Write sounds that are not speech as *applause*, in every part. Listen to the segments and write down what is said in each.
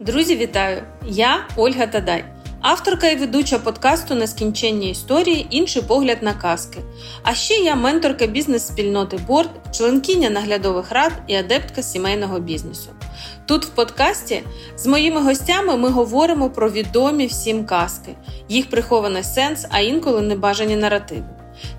Друзі, вітаю! Я Ольга Тадай, авторка і ведуча подкасту Нескінченні історії, інший погляд на казки. А ще я менторка бізнес-спільноти Борд, членкиня наглядових рад і адептка сімейного бізнесу. Тут в подкасті з моїми гостями ми говоримо про відомі всім казки, їх прихований сенс, а інколи небажані наративи.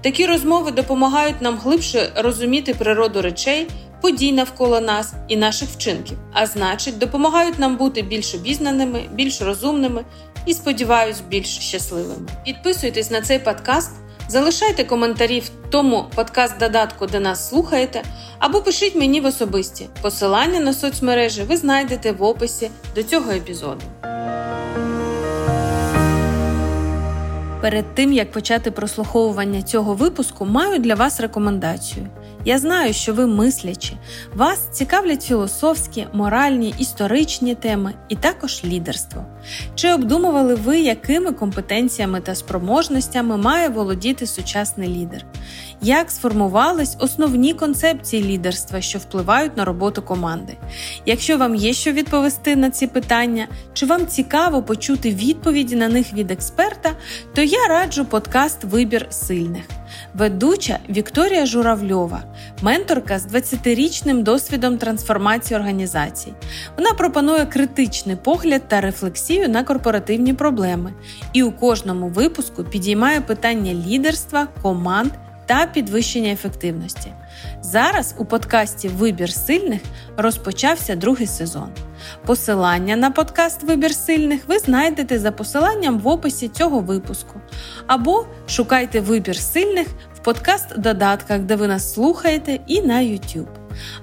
Такі розмови допомагають нам глибше розуміти природу речей подій навколо нас і наших вчинків, а значить, допомагають нам бути більш обізнаними, більш розумними і, сподіваюсь, більш щасливими. Підписуйтесь на цей подкаст, залишайте коментарі в тому подкаст-додатку, де нас слухаєте, або пишіть мені в особисті. Посилання на соцмережі ви знайдете в описі до цього епізоду. Перед тим як почати прослуховування цього випуску, маю для вас рекомендацію. Я знаю, що ви мислячі, вас цікавлять філософські, моральні, історичні теми і також лідерство. Чи обдумували ви, якими компетенціями та спроможностями має володіти сучасний лідер? Як сформувались основні концепції лідерства, що впливають на роботу команди? Якщо вам є що відповісти на ці питання, чи вам цікаво почути відповіді на них від експерта, то я раджу подкаст Вибір сильних. Ведуча Вікторія Журавльова, менторка з 20-річним досвідом трансформації організацій. Вона пропонує критичний погляд та рефлексію на корпоративні проблеми і у кожному випуску підіймає питання лідерства, команд та підвищення ефективності. Зараз у подкасті Вибір сильних розпочався другий сезон. Посилання на подкаст Вибір сильних ви знайдете за посиланням в описі цього випуску. Або шукайте вибір сильних в подкаст-додатках, де ви нас слухаєте, і на YouTube.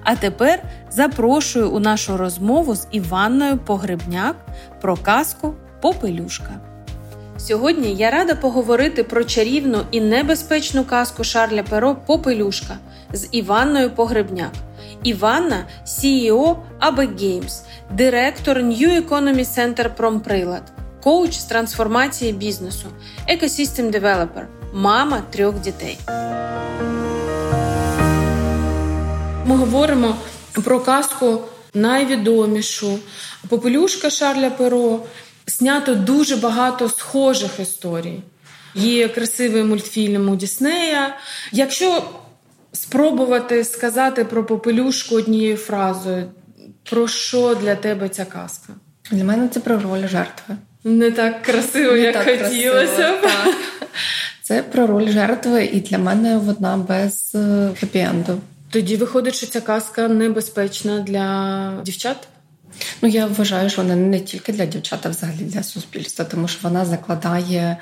А тепер запрошую у нашу розмову з Іванною Погребняк про казку Попелюшка. Сьогодні я рада поговорити про чарівну і небезпечну казку Шарля Перо Попелюшка з Іванною Погребняк. Іванна CEO AB Games, директор New Economy Center Промприлад, коуч з трансформації бізнесу, ecosystem developer, мама трьох дітей. Ми говоримо про казку найвідомішу Попелюшка Шарля Перро. Знято дуже багато схожих історій. Є красивий мультфільм у Діснея. Якщо спробувати сказати про попелюшку однією фразою, про що для тебе ця казка? Для мене це про роль жертви. Не так красиво, Не як так хотілося. б. Це про роль жертви, і для мене вона без е, хеппі-енду. Тоді виходить, що ця казка небезпечна для дівчат. Ну, я вважаю, що вона не тільки для дівчат, а взагалі для суспільства, тому що вона закладає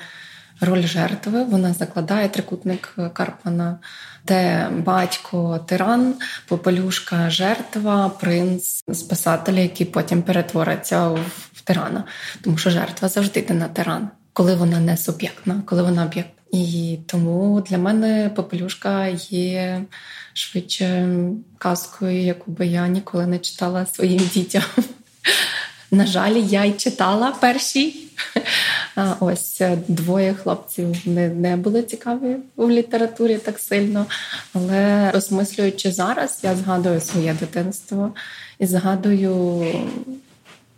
роль жертви, вона закладає трикутник Карпмана, де батько тиран, попелюшка жертва, принц, спасатель, який потім перетвориться в тирана. Тому що жертва завжди йде на тиран, коли вона не суб'єктна, коли вона об'єкт. І тому для мене попелюшка є швидше казкою, яку би я ніколи не читала своїм дітям. *laughs* На жаль, я й читала перші. Ось двоє хлопців не не були цікаві в літературі так сильно. Але осмислюючи зараз, я згадую своє дитинство і згадую,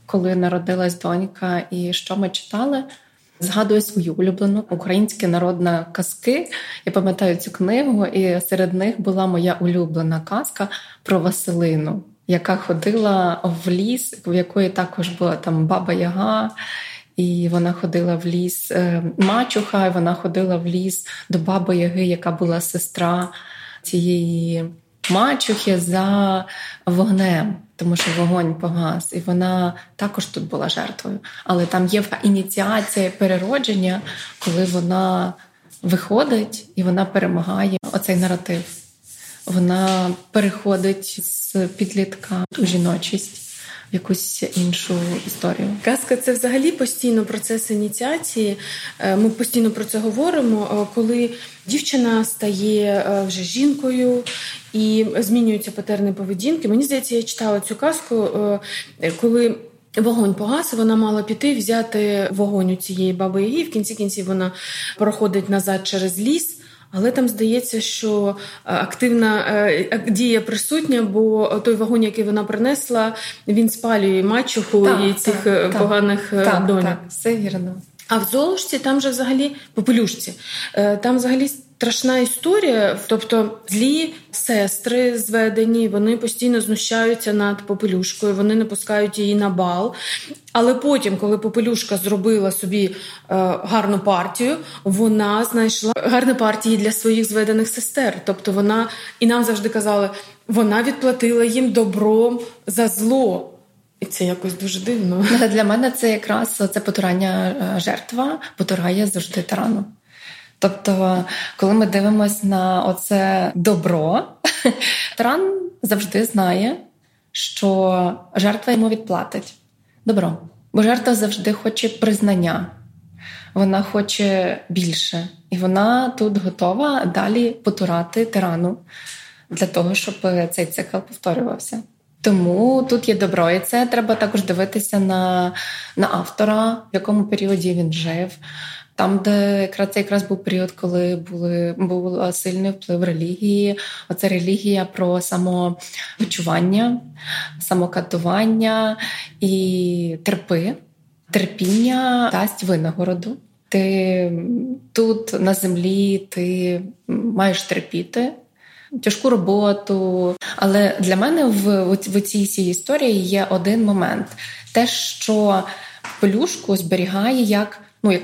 коли народилась донька, і що ми читали. Згадую свою улюблену українські народна казки. Я пам'ятаю цю книгу, і серед них була моя улюблена казка про Василину, яка ходила в ліс, в якої також була там баба Яга. І вона ходила в ліс е, мачуха, і вона ходила в ліс до баби Яги, яка була сестра цієї мачухи за вогнем, тому що вогонь погас, і вона також тут була жертвою. Але там є ініціація переродження, коли вона виходить і вона перемагає оцей наратив. Вона переходить з підлітка у жіночість якусь іншу історію. Казка це взагалі постійно процес ініціації. Е, ми постійно про це говоримо. Е, коли дівчина стає е, вже жінкою і змінюються патерни поведінки. Мені здається, я читала цю казку, коли. Вогонь погас, вона мала піти, взяти вогонь у цієї баби Яги. В кінці кінців вона проходить назад через ліс, Але там здається, що активна дія присутня, бо той вагон, який вона принесла, він спалює мачуху так, і цих так, поганих так, доньок. Так, Все вірно. А в Золушці там же взагалі попелюшці, там взагалі страшна історія. Тобто злі сестри зведені, вони постійно знущаються над попелюшкою, вони не пускають її на бал. Але потім, коли попелюшка зробила собі е, гарну партію, вона знайшла гарні партії для своїх зведених сестер. Тобто вона і нам завжди казали, вона відплатила їм добром за зло. І це якось дуже дивно. Для мене це якраз це потурання е, жертва, потурає завжди тарану. Тобто, коли ми дивимося на оце добро, *laughs* таран завжди знає, що жертва йому відплатить добро. Бо жертва завжди хоче признання, вона хоче більше, і вона тут готова далі потурати тирану для того, щоб цей цикл повторювався. Тому тут є добро, і це треба також дивитися на на автора, в якому періоді він жив. Там, де якраз це якраз був період, коли були був сильний вплив релігії. Оце релігія про самовичування, самокатування і терпи, терпіння дасть винагороду. Ти тут на землі ти маєш терпіти тяжку роботу. Але для мене в, в цій цій історії є один момент: те, що пелюшку зберігає як ну як.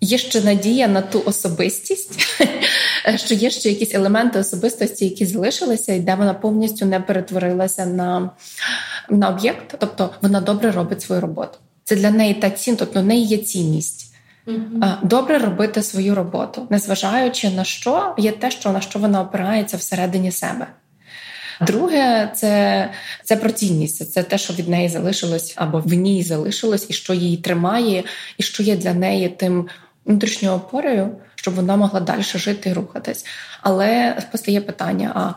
Є ще надія на ту особистість, *laughs* що є ще якісь елементи особистості, які залишилися, і де вона повністю не перетворилася на на об'єкт. Тобто вона добре робить свою роботу. Це для неї та цін, тобто в неї є цінність. Добре робити свою роботу, незважаючи на що є те, що на що вона опирається всередині себе. Друге, це це про цінність, це те, що від неї залишилось або в ній залишилось, і що її тримає, і що є для неї тим внутрішньою опорою, щоб вона могла далі жити і рухатись. Але постає питання: а,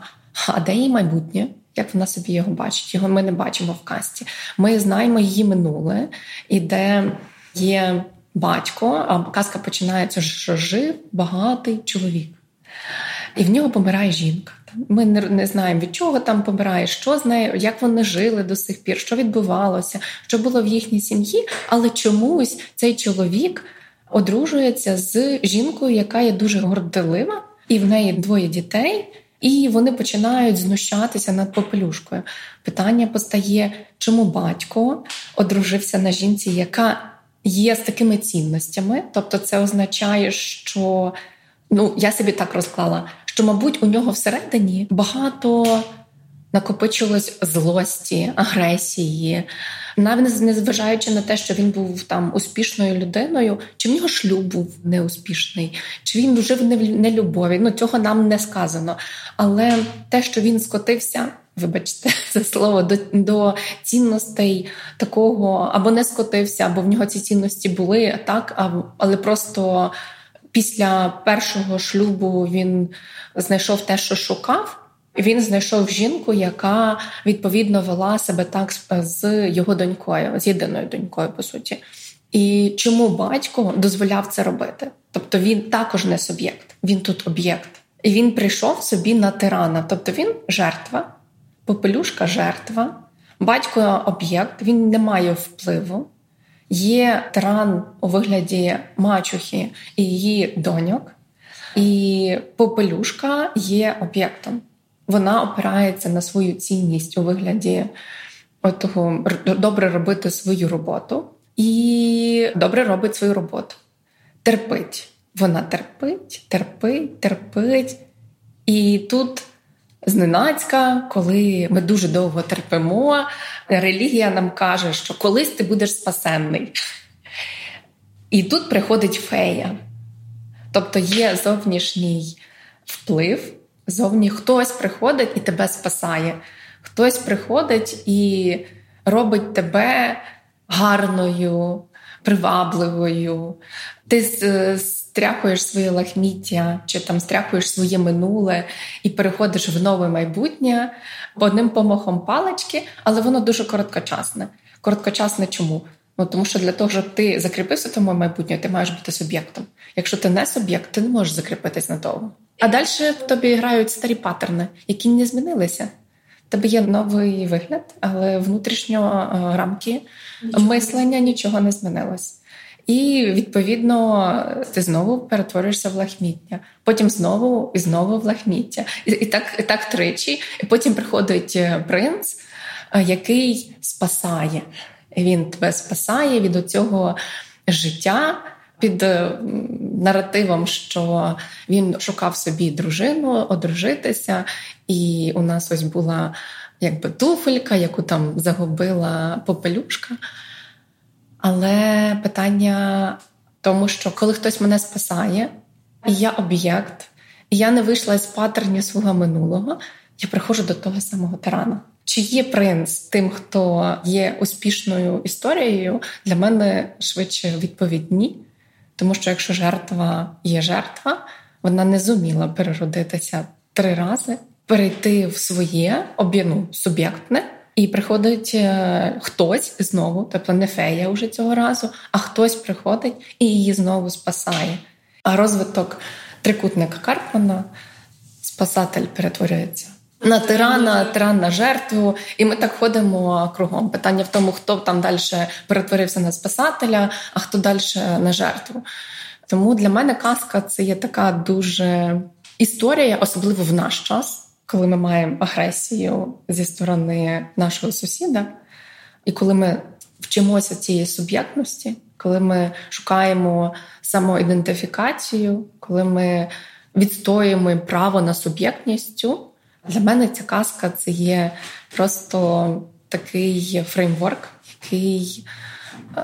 а де її майбутнє? Як вона собі його бачить? Його ми не бачимо в касті. Ми знаємо її минуле, і де є батько, а казка починається, що жив багатий чоловік, і в нього помирає жінка. Ми не, не знаємо, від чого там помирає, що з нею, як вони жили до сих пір, що відбувалося, що було в їхній сім'ї, але чомусь цей чоловік одружується з жінкою, яка є дуже горделива, і в неї двоє дітей. І вони починають знущатися над попелюшкою. Питання постає, чому батько одружився на жінці, яка є з такими цінностями. Тобто, це означає, що ну я собі так розклала, що, мабуть, у нього всередині багато накопичилось злості, агресії, навіть незважаючи на те, що він був там успішною людиною, чи в нього шлюб був неуспішний, чи він жив в нелюбові. Ну цього нам не сказано. Але те, що він скотився. Вибачте, *laughs* це слово до до цінностей такого або не скотився, або в нього ці цінності були так, але просто після першого шлюбу він знайшов те, що шукав. Він знайшов жінку, яка відповідно вела себе так з його донькою, з єдиною донькою, по суті. І чому батько дозволяв це робити? Тобто він також не суб'єкт, він тут об'єкт. І він прийшов собі на тирана. Тобто він жертва, попелюшка жертва, батько об'єкт, він не має впливу. Є тиран у вигляді мачухи і її доньок, і попелюшка є об'єктом вона опирається на свою цінність у вигляді того добре робити свою роботу і добре робить свою роботу. Терпить. Вона терпить, терпить, терпить. І тут зненацька, коли ми дуже довго терпимо, релігія нам каже, що колись ти будеш спасенний. І тут приходить фея. Тобто є зовнішній вплив, Зовні хтось приходить і тебе спасає, хтось приходить і робить тебе гарною, привабливою. Ти стряхуєш своє лахміття, чи там стряхуєш своє минуле і переходиш в нове майбутнє одним помахом палички, але воно дуже короткочасне. Короткочасне чому? Ну, Тому що для того, щоб ти закріпився тому майбутнє, ти маєш бути суб'єктом. Якщо ти не суб'єкт, ти не можеш закріпитись на того. А далі в тобі грають старі паттерни, які не змінилися. Тебе є новий вигляд, але внутрішньо е, рамки нічого. мислення нічого не змінилось. І відповідно ти знову перетворюєшся в лахміття, потім знову і знову в лахміття. І, і так і так тричі. І потім приходить е, принц, е, який спасає. Він тебе спасає від цього життя. Під е, наративом, що він шукав собі дружину, одружитися, і у нас ось була якби туфелька, яку там загубила попелюшка. Але питання тому, що коли хтось мене спасає, і я об'єкт, і я не вийшла з патернів свого минулого, я приходжу до того самого тирана. Чи є принц тим, хто є успішною історією, для мене швидше відповідь ні. Тому що якщо жертва є жертва, вона не зуміла переродитися три рази, перейти в своє об'єну суб'єктне. І приходить е, хтось знову, тобто не фея вже цього разу, а хтось приходить і її знову спасає. А розвиток трикутника Карпмана спасатель перетворюється на тирана, тиран на жертву. І ми так ходимо кругом. Питання в тому, хто там далі перетворився на спасателя, а хто далі на жертву. Тому для мене казка це є така дуже історія, особливо в наш час коли ми маємо агресію зі сторони нашого сусіда, і коли ми вчимося цієї суб'єктності, коли ми шукаємо самоідентифікацію, коли ми відстоюємо право на суб'єктність, для мене ця казка це є просто такий фреймворк, який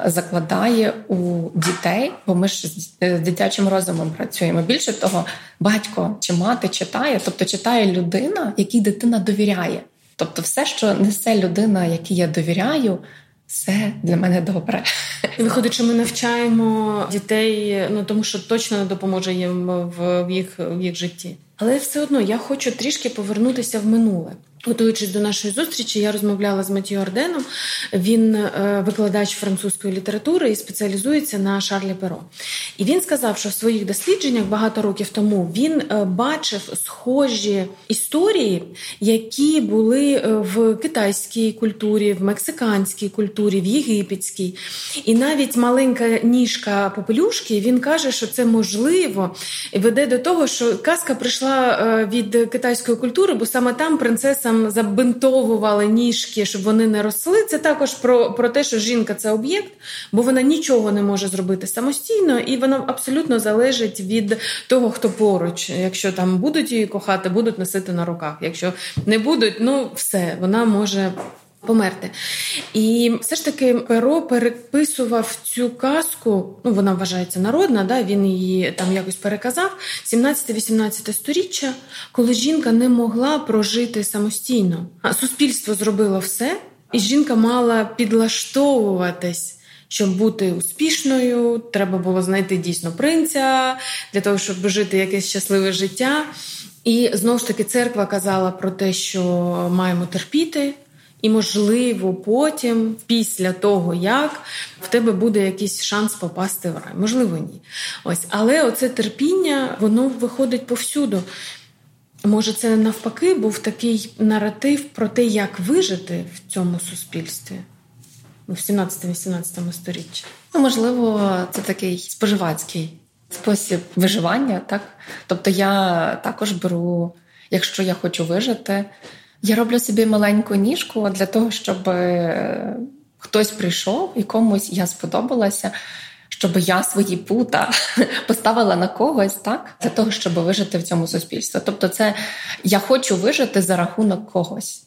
закладає у дітей, бо ми ж з е, дитячим розумом працюємо. Більше того, батько чи мати читає, тобто читає людина, якій дитина довіряє. Тобто, все, що несе людина, якій я довіряю, все для мене добре. І Виходить, що ми навчаємо дітей, ну тому що точно не допоможе їм в їх в їх житті. Але все одно я хочу трішки повернутися в минуле. Готуючись до нашої зустрічі, я розмовляла з Матіо Арденом. Він е, викладач французької літератури і спеціалізується на Шарлі Перо. І він сказав, що в своїх дослідженнях багато років тому він е, бачив схожі історії, які були е, в китайській культурі, в мексиканській культурі, в єгипетській. І навіть маленька ніжка попелюшки він каже, що це можливо і веде до того, що казка прийшла від китайської культури, бо саме там принцеса там забинтовували ніжки, щоб вони не росли. Це також про про те, що жінка це об'єкт, бо вона нічого не може зробити самостійно, і вона абсолютно залежить від того, хто поруч. Якщо там будуть її кохати, будуть носити на руках. Якщо не будуть, ну все, вона може померти. І все ж таки Перо переписував цю казку, ну вона вважається народна, да, він її там якось переказав 17-18 сторіччя, коли жінка не могла прожити самостійно. Суспільство зробило все, і жінка мала підлаштовуватись. Щоб бути успішною, треба було знайти дійсно принця для того, щоб жити якесь щасливе життя. І знову ж таки церква казала про те, що маємо терпіти, і, можливо, потім, після того, як в тебе буде якийсь шанс попасти в рай. Можливо, ні. Ось, Але оце терпіння, воно виходить повсюду. Може, це навпаки був такий наратив про те, як вижити в цьому суспільстві ну, в 17-18 сторіччі. Ну, можливо, це такий споживацький спосіб виживання, так? Тобто я також беру, якщо я хочу вижити. Я роблю собі маленьку ніжку для того, щоб е, хтось прийшов і комусь я сподобалася, щоб я свої пута *laughs* поставила на когось, так для того, щоб вижити в цьому суспільстві. Тобто, це я хочу вижити за рахунок когось.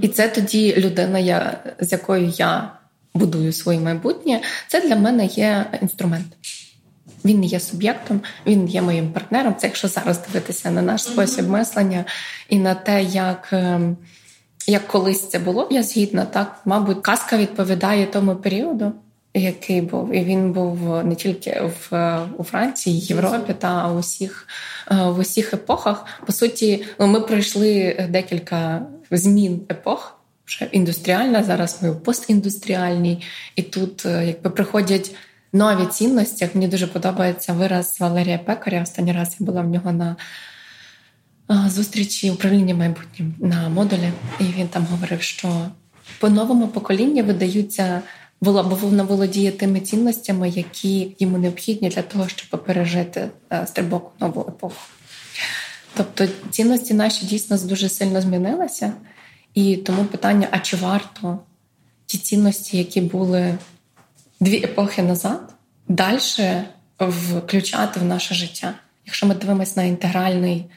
І це тоді людина, я, з якою я будую своє майбутнє, це для мене є інструмент. Він не є суб'єктом, він є моїм партнером. Це якщо зараз дивитися на наш спосіб мислення і на те, як ем, як колись це було, я згідна, так мабуть, казка відповідає тому періоду, який був, і він був не тільки в у Франції, Європі та у всіх е, в усіх епохах. По суті, ну, ми пройшли декілька змін епох. Вже індустріальна, зараз ми в постіндустріальній, і тут е, якби приходять нові цінності. Мені дуже подобається вираз Валерія Пекаря. Останній раз я була в нього на зустрічі управління майбутнім на модулі, і він там говорив, що по новому поколінню видаються воно володіє тими цінностями, які йому необхідні для того, щоб пережити е, стрибок нову епоху. Тобто цінності наші дійсно дуже сильно змінилися, і тому питання: а чи варто ті цінності, які були дві епохи назад, далі включати в наше життя? Якщо ми дивимося на інтегральний,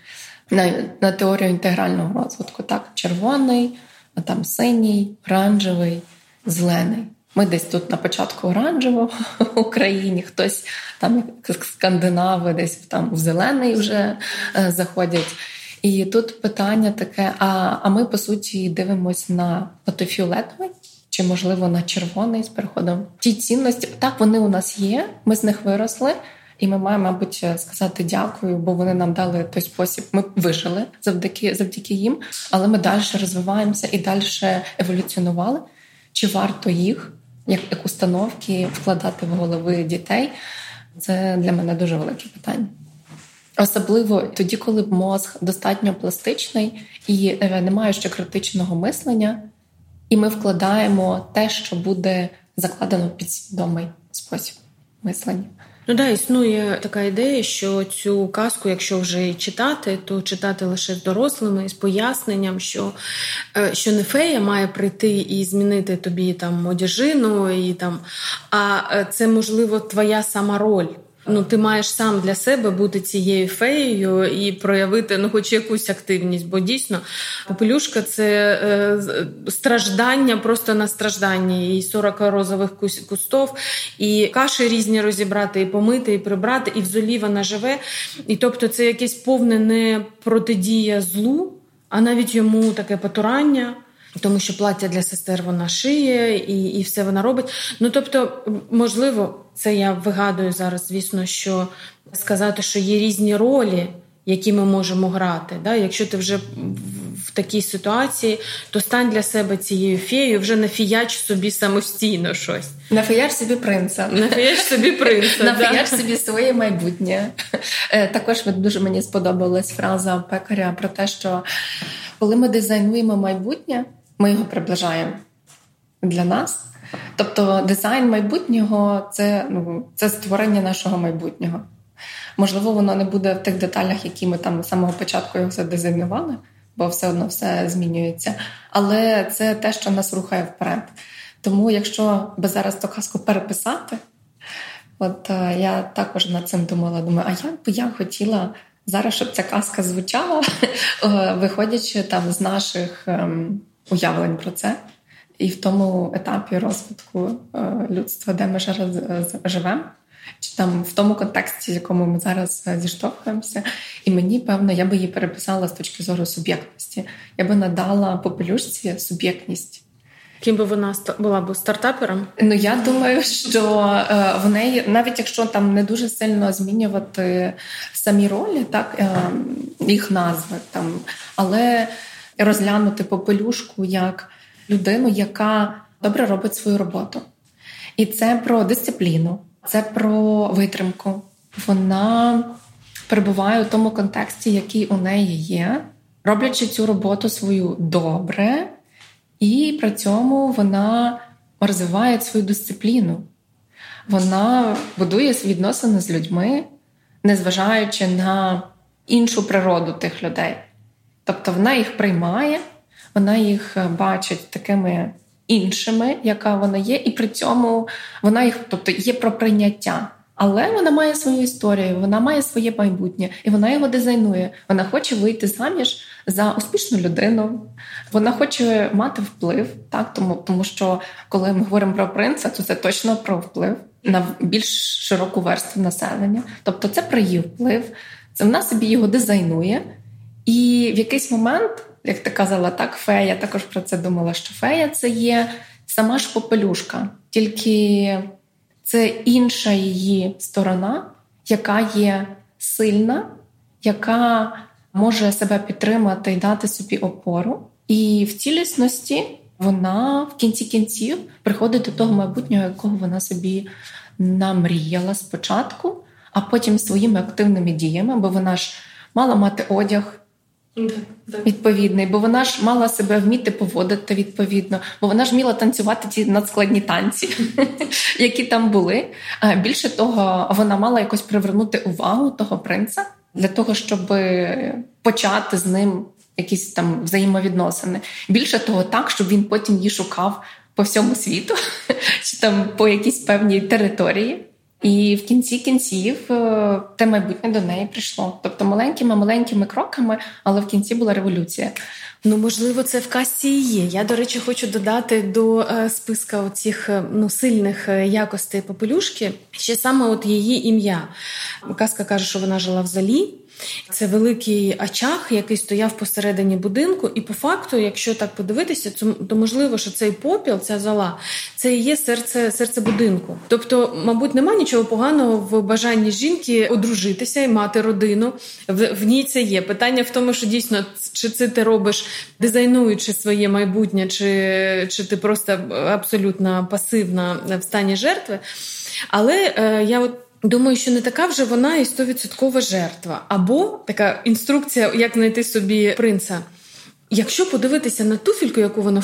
на, на теорію інтегрального розвитку, так, червоний, а там синій, оранжевий, зелений. Ми десь тут на початку оранжевого *laughs* в Україні, хтось там скандинави, десь там в зелений вже е, заходять. І тут питання таке: а а ми по суті дивимося на фіолетовий чи, можливо, на червоний з переходом. Ті цінності так вони у нас є. Ми з них виросли, і ми маємо, мабуть, сказати дякую, бо вони нам дали той спосіб. Ми вижили завдяки завдяки їм, але ми далі розвиваємося і далі еволюціонували. Чи варто їх? як, як установки вкладати в голови дітей, це для мене дуже велике питання. Особливо тоді, коли мозг достатньо пластичний і е, немає ще критичного мислення, і ми вкладаємо те, що буде закладено в підсвідомий спосіб мислення. Ну да, існує така ідея, що цю казку, якщо вже читати, то читати лише з дорослими з поясненням, що е, що не фея має прийти і змінити тобі там одяжину, і там, а е, це можливо твоя сама роль. Ну, ти маєш сам для себе бути цією феєю і проявити ну, хоч якусь активність, бо дійсно попелюшка це е, страждання просто на страждання. І 40 розових кустов, і каші різні розібрати, і помити, і прибрати, і в золі вона живе. І тобто, це якесь повне не протидія злу, а навіть йому таке потурання. Тому що плаття для сестер вона шиє і і все вона робить. Ну тобто, можливо, це я вигадую зараз, звісно, що сказати, що є різні ролі, які ми можемо грати. Да? Якщо ти вже в такій ситуації, то стань для себе цією феєю, вже нафіяч собі самостійно щось. Нафіяч собі принца. Нафіяч собі принца. *laughs* Нафіяч собі своє майбутнє. Е, також дуже мені сподобалась фраза пекаря про те, що коли ми дизайнуємо майбутнє ми його приближаємо для нас. Тобто, дизайн майбутнього це ну, це створення нашого майбутнього. Можливо, воно не буде в тих деталях, які ми там з самого початку його задизайнували, бо все одно все змінюється. Але це те, що нас рухає вперед. Тому, якщо би зараз ту казку переписати, от е, я також над цим думала, думаю, а як би я хотіла зараз, щоб ця казка звучала, *laughs* виходячи там з наших. Ем, уявлень про це. І в тому етапі розвитку е, людства, де ми зараз е, живемо, чи там в тому контексті, в якому ми зараз е, зіштовхуємося, і мені певно, я би її переписала з точки зору суб'єктності. Я би надала попелюшці суб'єктність. Ким би вона була б стартапером? Ну я думаю, що в неї, навіть якщо там не дуже сильно змінювати самі ролі, так їх назви там, але розглянути попелюшку як людину, яка добре робить свою роботу. І це про дисципліну, це про витримку. Вона перебуває у тому контексті, який у неї є, роблячи цю роботу свою добре, і при цьому вона розвиває свою дисципліну. Вона будує відносини з людьми, незважаючи на іншу природу тих людей. Тобто вона їх приймає, вона їх е, бачить такими іншими, яка вона є, і при цьому вона їх, тобто є про прийняття. Але вона має свою історію, вона має своє майбутнє, і вона його дизайнує. Вона хоче вийти заміж за успішну людину. Вона хоче мати вплив, так тому, тому що коли ми говоримо про принца, то це точно про вплив на більш широку верству населення. Тобто, це про її вплив, це вона собі його дизайнує. І в якийсь момент, як ти казала, так, фея також про це думала, що фея це є сама ж попелюшка, тільки це інша її сторона, яка є сильна, яка може себе підтримати і дати собі опору. І в цілісності вона в кінці кінців приходить до того майбутнього, якого вона собі намріяла спочатку, а потім своїми активними діями, бо вона ж мала мати одяг Відповідний, бо вона ж мала себе вміти поводити відповідно, бо вона ж вміла танцювати ті надскладні танці, *laughs* які там були. Більше того, вона мала якось привернути увагу того принца для того, щоб почати з ним якісь там взаємовідносини. Більше того, так, щоб він потім її шукав по всьому світу, *laughs* чи там по якійсь певній території. І в кінці кінців е, те майбутнє до неї прийшло. Тобто маленькими маленькими кроками, але в кінці була революція. Ну, можливо, це в касті і є. Я, до речі, хочу додати до е, списка оцих е, ну, сильних якостей попелюшки ще саме от її ім'я. Казка каже, що вона жила в залі. Це великий очаг, який стояв посередині будинку, і по факту, якщо так подивитися, то можливо, що цей попіл, ця зола, це і є серце серце будинку. Тобто, мабуть, нема нічого поганого в бажанні жінки одружитися і мати родину. В, в ній це є. Питання в тому, що дійсно чи це ти робиш, дизайнуючи своє майбутнє, чи, чи ти просто абсолютно пасивна в стані жертви. Але е, я от. Думаю, що не така вже вона і стовідсоткова жертва, або така інструкція, як знайти собі принца. Якщо подивитися на туфельку, яку вона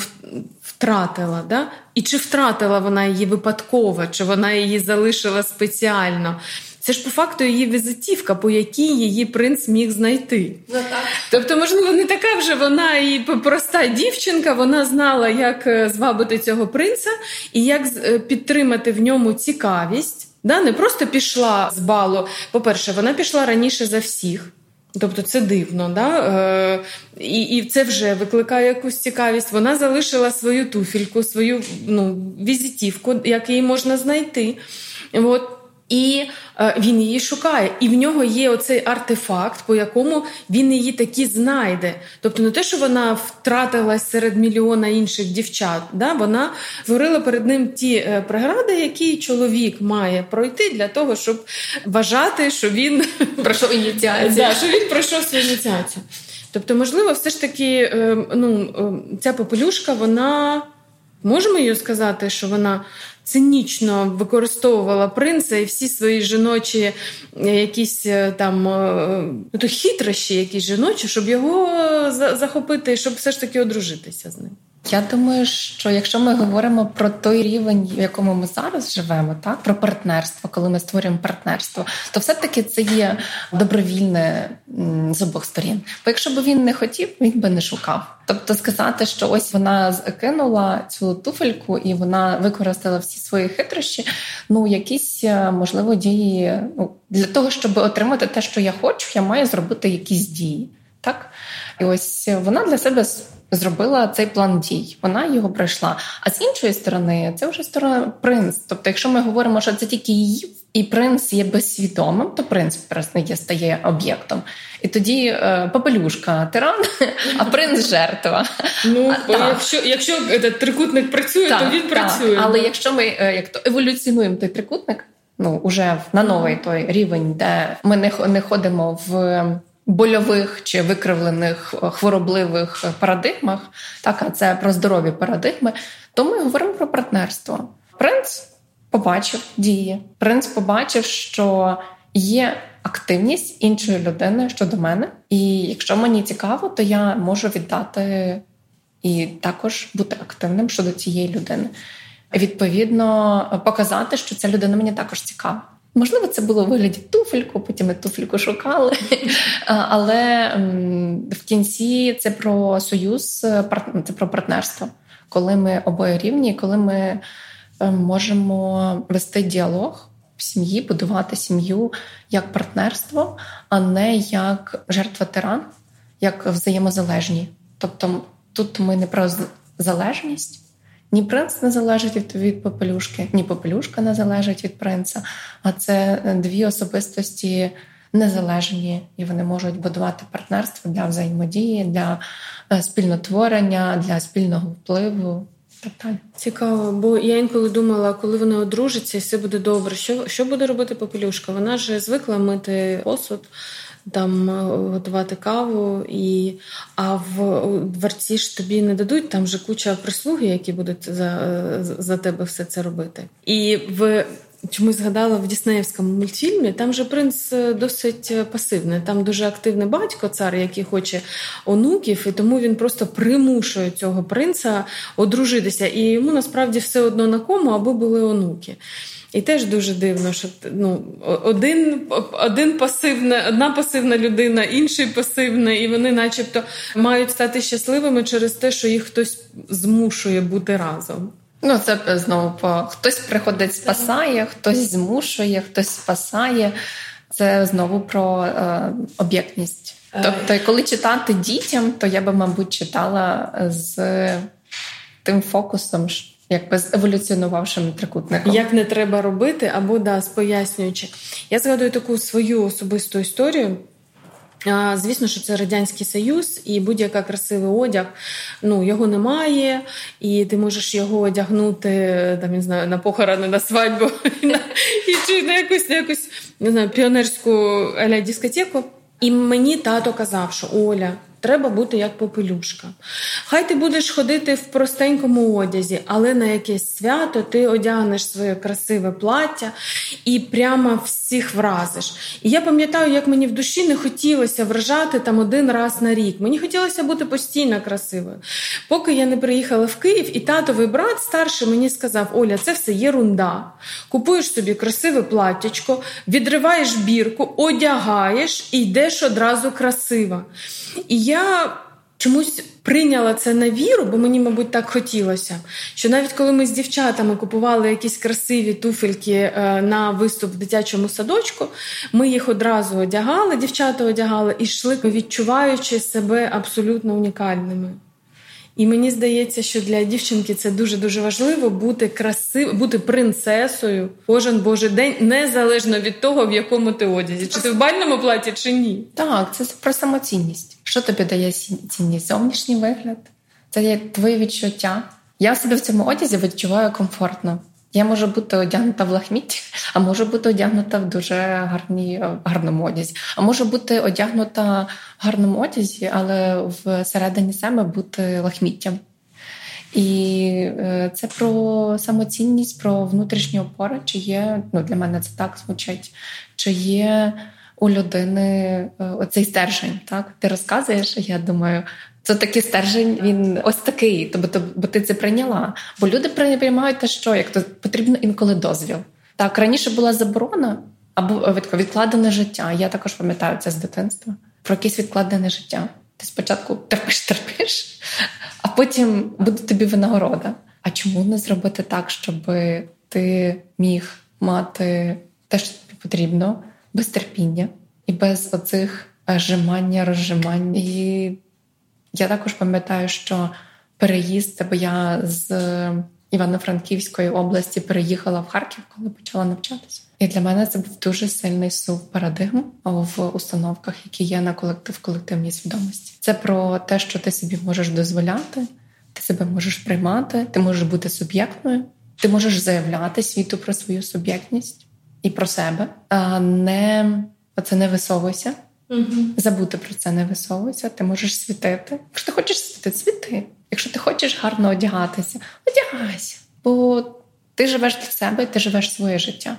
втратила, да? і чи втратила вона її випадково, чи вона її залишила спеціально, це ж по факту її візитівка, по якій її принц міг знайти. Ну, так. Тобто, можливо, не така вже вона і проста дівчинка, вона знала, як е, звабити цього принца і як е, підтримати в ньому цікавість. Да, Не просто пішла з балу. По-перше, вона пішла раніше за всіх. Тобто це дивно, да? Е, і і це вже викликає якусь цікавість. Вона залишила свою туфельку, свою ну, візитівку, як її можна знайти. От. І е, він її шукає, і в нього є оцей артефакт, по якому він її таки знайде. Тобто, не те, що вона втратилась серед мільйона інших дівчат, да? вона створила перед ним ті е, прегради, які чоловік має пройти для того, щоб вважати, що він *laughs* пройшов ініціацію. Да, що він пройшов свою ініціацію. Тобто, можливо, все ж таки, е, ну, ця попелюшка, вона можемо її сказати, що вона цинічно використовувала принца і всі свої жіночі е, якісь е, там е, ну, то хитрощі, якісь жіночі, щоб його захопити, щоб все ж таки одружитися з ним. Я думаю, що якщо ми говоримо про той рівень, в якому ми зараз живемо, так про партнерство, коли ми створюємо партнерство, то все-таки це є добровільне з обох сторін. Бо якщо б він не хотів, він би не шукав. Тобто сказати, що ось вона кинула цю туфельку і вона використала всі свої хитрощі, ну якісь е, можливо дії. Ну для того, щоб отримати те, що я хочу, я маю зробити якісь дії. Так, і ось вона для себе зробила цей план дій. Вона його пройшла. А з іншої сторони, це вже сторона принц. Тобто, якщо ми говоримо, що це тільки її, і принц є безсвідомим, то принц просто є стає об'єктом. І тоді е, попелюшка тиран, а принц *laughs* жертва. Ну а, якщо якщо этот трикутник працює, так, то він так. працює. Але якщо ми е, як то еволюціонуємо той трикутник, ну уже на новий той рівень, де ми не не ходимо в больових чи викривлених е, хворобливих парадигмах, так а це про здорові парадигми, то ми говоримо про партнерство. Принц побачив дії. Принц побачив, що є активність іншої людини щодо мене, і якщо мені цікаво, то я можу віддати і також бути активним щодо цієї людини. Відповідно, показати, що ця людина мені також цікава. Можливо, це було у вигляді туфельку, потім ми туфельку шукали. *laughs* Але в кінці це про союз, це про партнерство, коли ми обоє рівні, коли ми е, можемо вести діалог в сім'ї, будувати сім'ю як партнерство, а не як жертва тиран, як взаємозалежні. Тобто тут ми не про залежність. Ні принц не залежить від від попелюшки, ні попелюшка не залежить від принца. А це дві особистості незалежні, і вони можуть будувати партнерство для взаємодії, для е, спільнотворення, для спільного впливу. Цікаво, бо я інколи думала, коли вони одружаться, і все буде добре. Що що буде робити попелюшка? Вона ж звикла мити посуд, там е, готувати каву, і а в дворці ж тобі не дадуть там же куча прислуги, які будуть за, за тебе все це робити. І в чомусь згадала в Діснеївському мультфільмі. Там же принц е, досить е, пасивний. Там дуже активний батько, цар, який хоче онуків, і тому він просто примушує цього принца одружитися. І йому насправді все одно на кому, аби були онуки. І теж дуже дивно, що ну, один один пасивна, одна пасивна людина, інший пасивний, і вони, начебто, мають стати щасливими через те, що їх хтось змушує бути разом. Ну, це знову по хтось приходить, спасає, хтось змушує, хтось спасає. Це знову про е, об'єктність. Е. Тобто, коли читати дітям, то я би, мабуть, читала з тим фокусом, якби з еволюціонувавшим трикутником. Як не треба робити, або да, з пояснюючи. Я згадую таку свою особисту історію. Звісно, що це радянський союз, і будь-який красивий одяг, ну його немає, і ти можеш його одягнути там не знаю на похорони, на свадьбу *laughs* і на чи якусь на якусь не знаю піонерську аля дискотеку. І мені тато казав, що Оля, Треба бути як попелюшка. Хай ти будеш ходити в простенькому одязі, але на якесь свято ти одягнеш своє красиве плаття і прямо всіх вразиш. І я пам'ятаю, як мені в душі не хотілося вражати там один раз на рік. Мені хотілося бути постійно красивою. Поки я не приїхала в Київ, і татовий брат старший мені сказав: Оля, це все єрунда. Купуєш собі красиве платтячко, відриваєш бірку, одягаєш і йдеш одразу красива. І я чомусь прийняла це на віру, бо мені, мабуть, так хотілося. Що навіть коли ми з дівчатами купували якісь красиві туфельки е, на виступ в дитячому садочку, ми їх одразу одягали, дівчата одягали і йшли, відчуваючи себе абсолютно унікальними. І мені здається, що для дівчинки це дуже дуже важливо бути красив, бути принцесою кожен божий день, незалежно від того, в якому ти одязі, чи ти в бальному платі, чи ні. Так, це про самоцінність. Що тобі дає цінність? Зовнішній вигляд, це є твоє відчуття. Я себе в цьому одязі відчуваю комфортно. Я можу бути одягнута в лахмітті, *laughs* а можу бути одягнута в дуже гарній, гарному одязі. А можу бути одягнута в гарному одязі, але всередині себе бути лахміттям. І е, це про самоцінність, про внутрішні опори, чи є, ну для мене це так звучить, чи є у людини е, оцей стержень. Так? Ти розказуєш, я думаю, це такий стержень, він ось такий, тобто, бо ти це прийняла. Бо люди приймають те, що як то потрібно інколи дозвіл. Так, раніше була заборона або відкладене життя. Я також пам'ятаю це з дитинства. Про якесь відкладене життя. Ти спочатку терпиш, терпиш, а потім буде тобі винагорода. А чому не зробити так, щоб ти міг мати те, що тобі потрібно, без терпіння і без оцих жимання, розжимань і я також пам'ятаю, що переїзд, бо я з Івано-Франківської області переїхала в Харків, коли почала навчатися. І для мене це був дуже сильний сув парадигм в установках, які є на колектив колективній свідомості. Це про те, що ти собі можеш дозволяти, ти себе можеш приймати, ти можеш бути суб'єктною, ти можеш заявляти світу про свою суб'єктність і про себе, а не оце не висовуйся. Угу. Забути про це не висовуйся, ти можеш світити. Якщо ти хочеш світити, світи. Якщо ти хочеш гарно одягатися, одягайся. Бо ти живеш для себе, і ти живеш своє життя,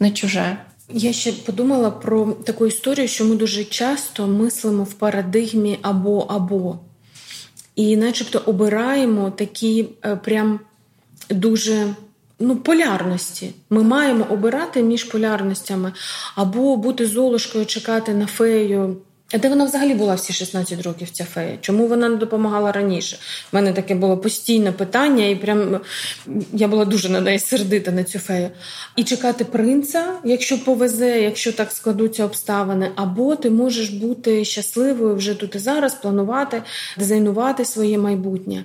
не чуже. Я ще подумала про таку історію, що ми дуже часто мислимо в парадигмі або або. І начебто обираємо такі е, прям дуже ну, полярності. Ми маємо обирати між полярностями або бути золушкою, чекати на фею. А де вона взагалі була всі 16 років, ця фея? Чому вона не допомагала раніше? У мене таке було постійне питання, і прям я була дуже на неї сердита на цю фею. І чекати принца, якщо повезе, якщо так складуться обставини, або ти можеш бути щасливою вже тут і зараз, планувати, дизайнувати своє майбутнє.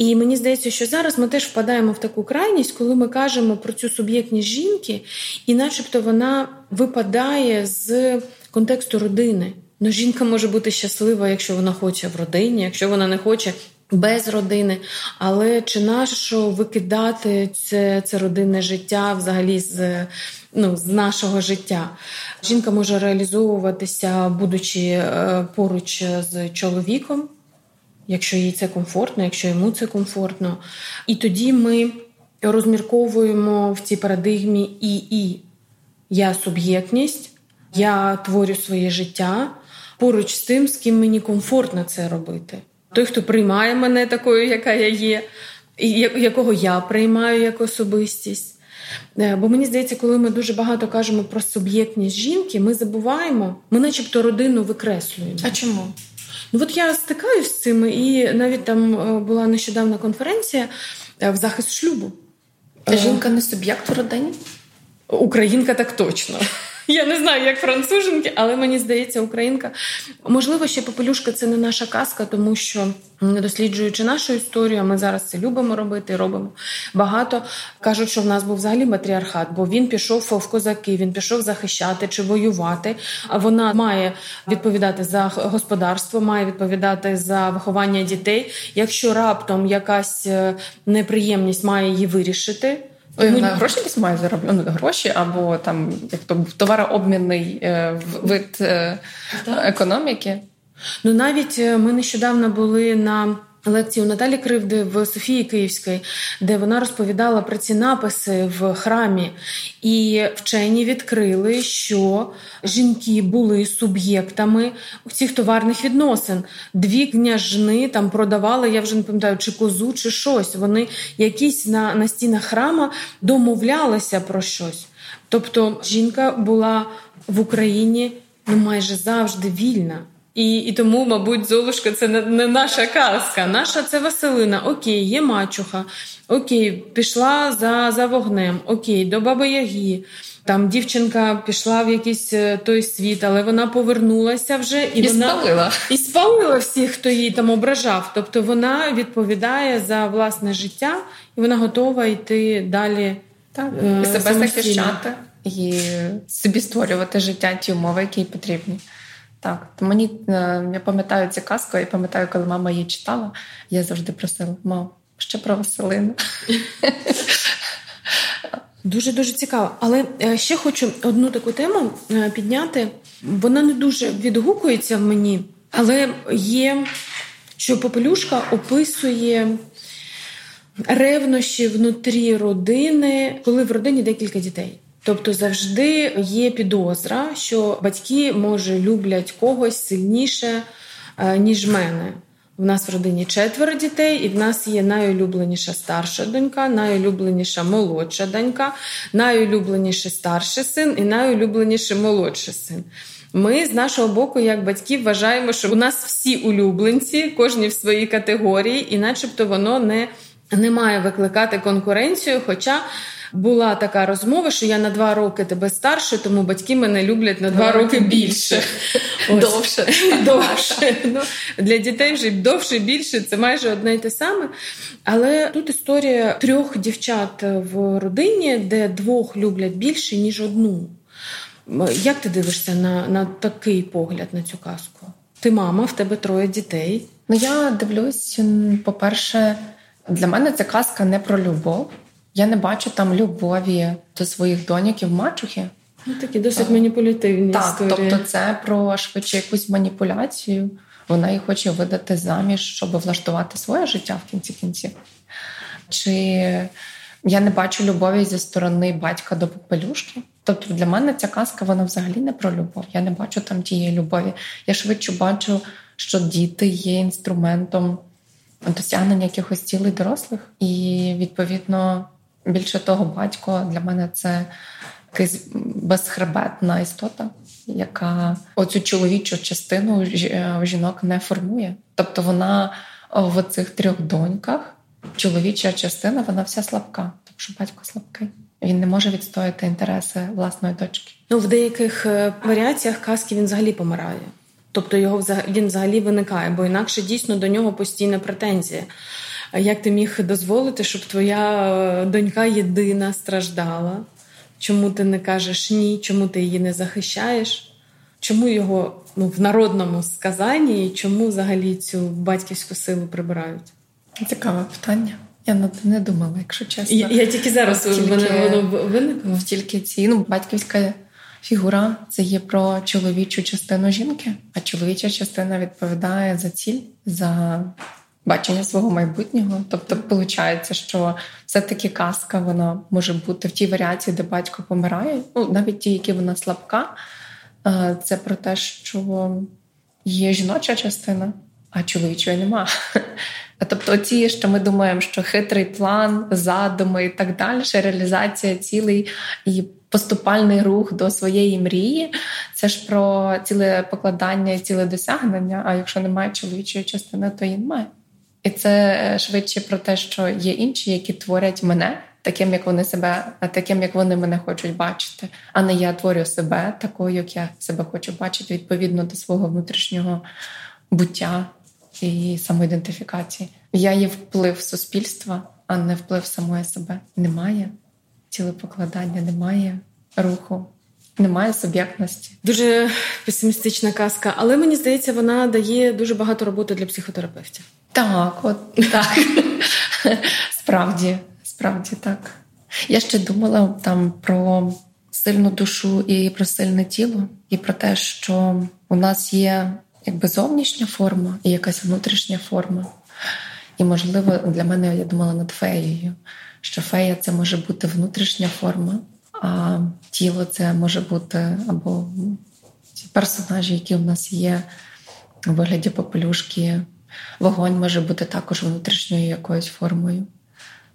І мені здається, що зараз ми теж впадаємо в таку крайність, коли ми кажемо про цю суб'єктність жінки, і, начебто, вона випадає з контексту родини. Ну, жінка може бути щаслива, якщо вона хоче в родині, якщо вона не хоче. Без родини, але чи нащо викидати це це родинне життя взагалі з ну, з нашого життя? Жінка може реалізовуватися, будучи е, поруч з чоловіком, якщо їй це комфортно, якщо йому це комфортно. І тоді ми розмірковуємо в цій парадигмі і і я суб'єктність, я творю своє життя поруч з тим, з ким мені комфортно це робити. Той, хто приймає мене такою, яка я є, і якого я приймаю як особистість. Е, бо мені здається, коли ми дуже багато кажемо про суб'єктність жінки, ми забуваємо, ми, начебто, родину викреслюємо. А чому? Ну от я стикаюсь з цим, і навіть там е, була нещодавна конференція е, в захист шлюбу. Жінка не суб'єкт в родині? Українка так точно. Я не знаю, як француженки, але мені здається, українка. Можливо, ще попелюшка це не наша казка, тому що досліджуючи нашу історію, ми зараз це любимо робити, робимо багато. Кажуть, що в нас був взагалі матріархат, бо він пішов в козаки, він пішов захищати чи воювати. Вона має відповідати за господарство, має відповідати за виховання дітей. Якщо раптом якась е, неприємність має її вирішити. Ой, вона гроші десь має заробляти ну, гроші, або там як то товарообмінний е, вид е, економіки. Ну навіть е, ми нещодавно були на лекції у Наталі Кривди в Софії Київській, де вона розповідала про ці написи в храмі, і вчені відкрили, що жінки були суб'єктами цих товарних відносин. Дві княжни там продавали, я вже не пам'ятаю, чи козу, чи щось. Вони якісь на, на стінах храма домовлялися про щось. Тобто жінка була в Україні ну майже завжди вільна. І і тому, мабуть, Золушка це не, не наша казка. Наша це Василина. Окей, є мачуха. Окей, пішла за за вогнем. Окей, до Баби Ягі. Там дівчинка пішла в якийсь е, той світ, але вона повернулася вже і, і вона спалила. і спалила всіх, хто її там ображав. Тобто вона відповідає за власне життя, і вона готова йти далі. Так, е- і себе захищати і собі створювати життя ті умови, які потрібні. Так, то мені е, я пам'ятаю цю казку, і пам'ятаю, коли мама її читала, я завжди просила: мам, ще про Василину. Дуже дуже цікаво. Але е, ще хочу одну таку тему е, підняти. Вона не дуже відгукується в мені, але є, що Попелюшка описує ревнощі внутрі родини, коли в родині декілька дітей. Тобто завжди є підозра, що батьки може люблять когось сильніше, е, ніж мене. В нас в родині четверо дітей, і в нас є найулюбленіша старша донька, найулюбленіша молодша донька, найулюбленіший старший син і найулюбленіший молодший син. Ми з нашого боку, як батьки, вважаємо, що у нас всі улюбленці, кожні в своїй категорії, і начебто воно не, не має викликати конкуренцію. Хоча була така розмова, що я на два роки тебе старше, тому батьки мене люблять на два роки більше. Довше. *laughs* Довше. Ну, Для дітей вже довше і більше це майже одне й те саме. Але тут історія трьох дівчат в родині, де двох люблять більше, ніж одну. Як ти дивишся на, на такий погляд на цю казку? Ти мама, в тебе троє дітей. Ну я дивлюсь, по-перше, для мене ця казка не про любов. Я не бачу там любові до своїх доньків мачухи. Ну, Такі досить так. маніпулятивні. Так, історії. тобто це про швидше якусь маніпуляцію. Вона її хоче видати заміж, щоб влаштувати своє життя в кінці кінців. Чи я не бачу любові зі сторони батька до попелюшки. Тобто для мене ця казка вона взагалі не про любов. Я не бачу там тієї любові. Я швидше бачу, що діти є інструментом досягнення якихось цілей дорослих, і відповідно Більше того, батько для мене це якась безхребетна істота, яка оцю чоловічу частину жінок не формує. Тобто вона в цих трьох доньках, чоловіча частина, вона вся слабка, тому що батько слабкий. Він не може відстояти інтереси власної дочки. Ну в деяких е, варіаціях казки він взагалі помирає. Тобто його він взагалі виникає, бо інакше дійсно до нього постійна претензія як ти міг дозволити, щоб твоя е, донька єдина страждала? Чому ти не кажеш ні? Чому ти її не захищаєш? Чому його ну, в народному сказанні і чому взагалі цю батьківську силу прибирають? Цікаве питання. Я не думала, якщо чесно. Я, я тільки зараз тільки, воно виникло. Тільки ці ну, батьківська фігура це є про чоловічу частину жінки, а чоловіча частина відповідає за ціль, за бачення свого майбутнього. Тобто, виходить, що все-таки казка вона може бути в тій варіації, де батько помирає. Ну, навіть ті, які вона слабка, е, це про те, що є жіноча частина, а чоловічої нема. *laughs* Тобто, ці, що ми думаємо, що хитрий план, задуми і так далі, реалізація цілий і поступальний рух до своєї мрії, це ж про ціле покладання і ціле досягнення. А якщо немає чоловічої частини, то її немає. І це е, швидше про те, що є інші, які творять мене таким, як вони себе, таким, як вони мене хочуть бачити, а не я творю себе такою, як я себе хочу бачити, відповідно до свого внутрішнього буття і самоідентифікації. Я є вплив суспільства, а не вплив самої себе. Немає цілепокладання, немає руху. Немає суб'єктності. Дуже песимістична казка, але мені здається, вона дає дуже багато роботи для психотерапевтів. Так, от так. *laughs* Справді, справді так. Я ще думала там про сильну душу і про сильне тіло, і про те, що у нас є якби зовнішня форма і якась внутрішня форма. І, можливо, для мене я думала над феєю, що фея це може бути внутрішня форма, а тіло це може бути або ті персонажі, які в нас є у вигляді попелюшки. Вогонь може бути також внутрішньою якоюсь формою,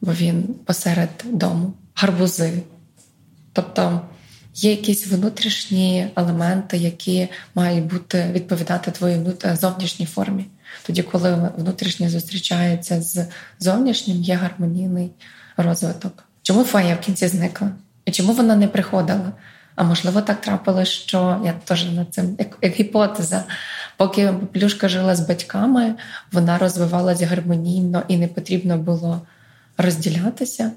бо він посеред дому, гарбузи. Тобто є якісь внутрішні елементи, які мають бути відповідати твоїй зовнішній формі. Тоді, коли внутрішнє зустрічається з зовнішнім, є гармонійний розвиток. Чому фея в кінці зникла? І чому вона не приходила? А можливо, так трапилось, що я теж над цим як, як гіпотеза. Поки плюшка жила з батьками, вона розвивалася гармонійно і не потрібно було розділятися.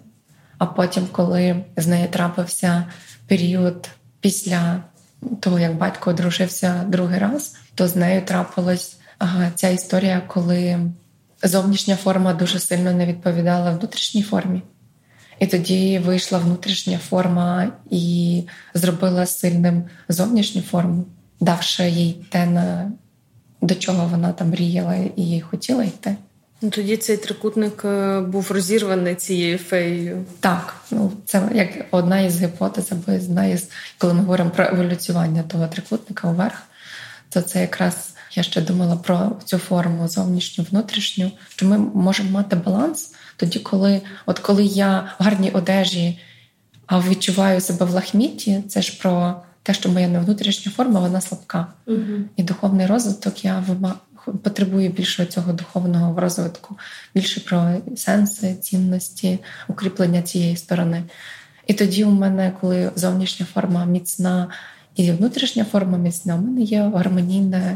А потім, коли з нею трапився період після того, як батько одружився другий раз, то з нею трапилась ця історія, коли зовнішня форма дуже сильно не відповідала внутрішній формі. І тоді вийшла внутрішня форма і зробила сильним зовнішню форму, давши їй те, на до чого вона там мріяла і хотіла йти. Ну, Тоді цей трикутник е, був розірваний цією феєю. Так, ну це як одна із гіпотез, або одна із коли ми говоримо про еволюціювання того трикутника вверх, то це якраз я ще думала про цю форму зовнішню, внутрішню, що ми можемо мати баланс тоді, коли от коли я в гарній одежі, а відчуваю себе в лахміті, це ж про те, що моя внутрішня форма, вона слабка. Угу. І духовний розвиток я потребую більше цього духовного розвитку, більше про сенси, цінності, укріплення цієї сторони. І тоді у мене, коли зовнішня форма міцна і внутрішня форма міцна, у мене є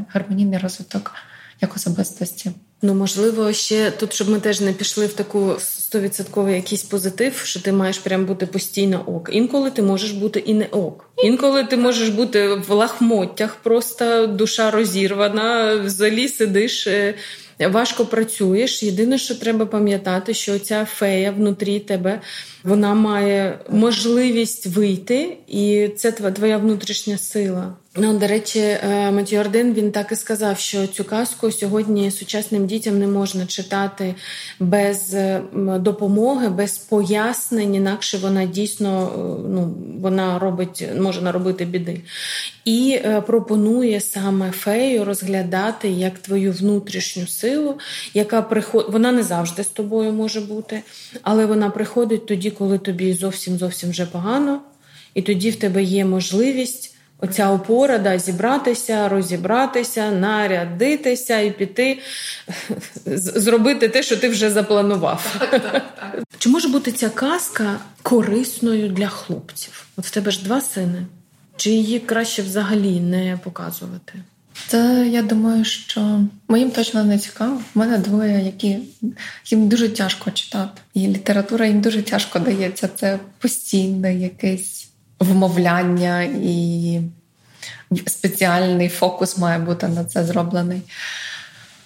гармонійний розвиток як особистості. Ну, можливо, ще тут, щоб ми теж не пішли в таку стовідсотковий якийсь позитив, що ти маєш прям бути постійно ок. Інколи ти можеш бути і не ок. Інколи ти можеш бути в лахмоттях, просто душа розірвана, взагалі сидиш е, важко працюєш. Єдине, що треба пам'ятати, що ця фея внутрі тебе вона має можливість вийти, і це твоя внутрішня сила. Ну, до речі, е, Орден він так і сказав, що цю казку сьогодні сучасним дітям не можна читати без допомоги, без пояснень, інакше вона дійсно е, ну, вона робить, може наробити біди. І е, пропонує саме фею розглядати як твою внутрішню силу, яка приходить. Вона не завжди з тобою може бути, але вона приходить тоді, коли тобі зовсім зовсім вже погано, і тоді в тебе є можливість. Оця опора да, зібратися, розібратися, нарядитися і піти, зробити те, що ти вже запланував. Так, так, так. Чи може бути ця казка корисною для хлопців? От в тебе ж два сини. Чи її краще взагалі не показувати? Та я думаю, що моїм точно не цікаво. У мене двоє, які їм дуже тяжко читати. І література їм дуже тяжко дається. Це постійне якесь вмовляння і спеціальний фокус має бути на це зроблений.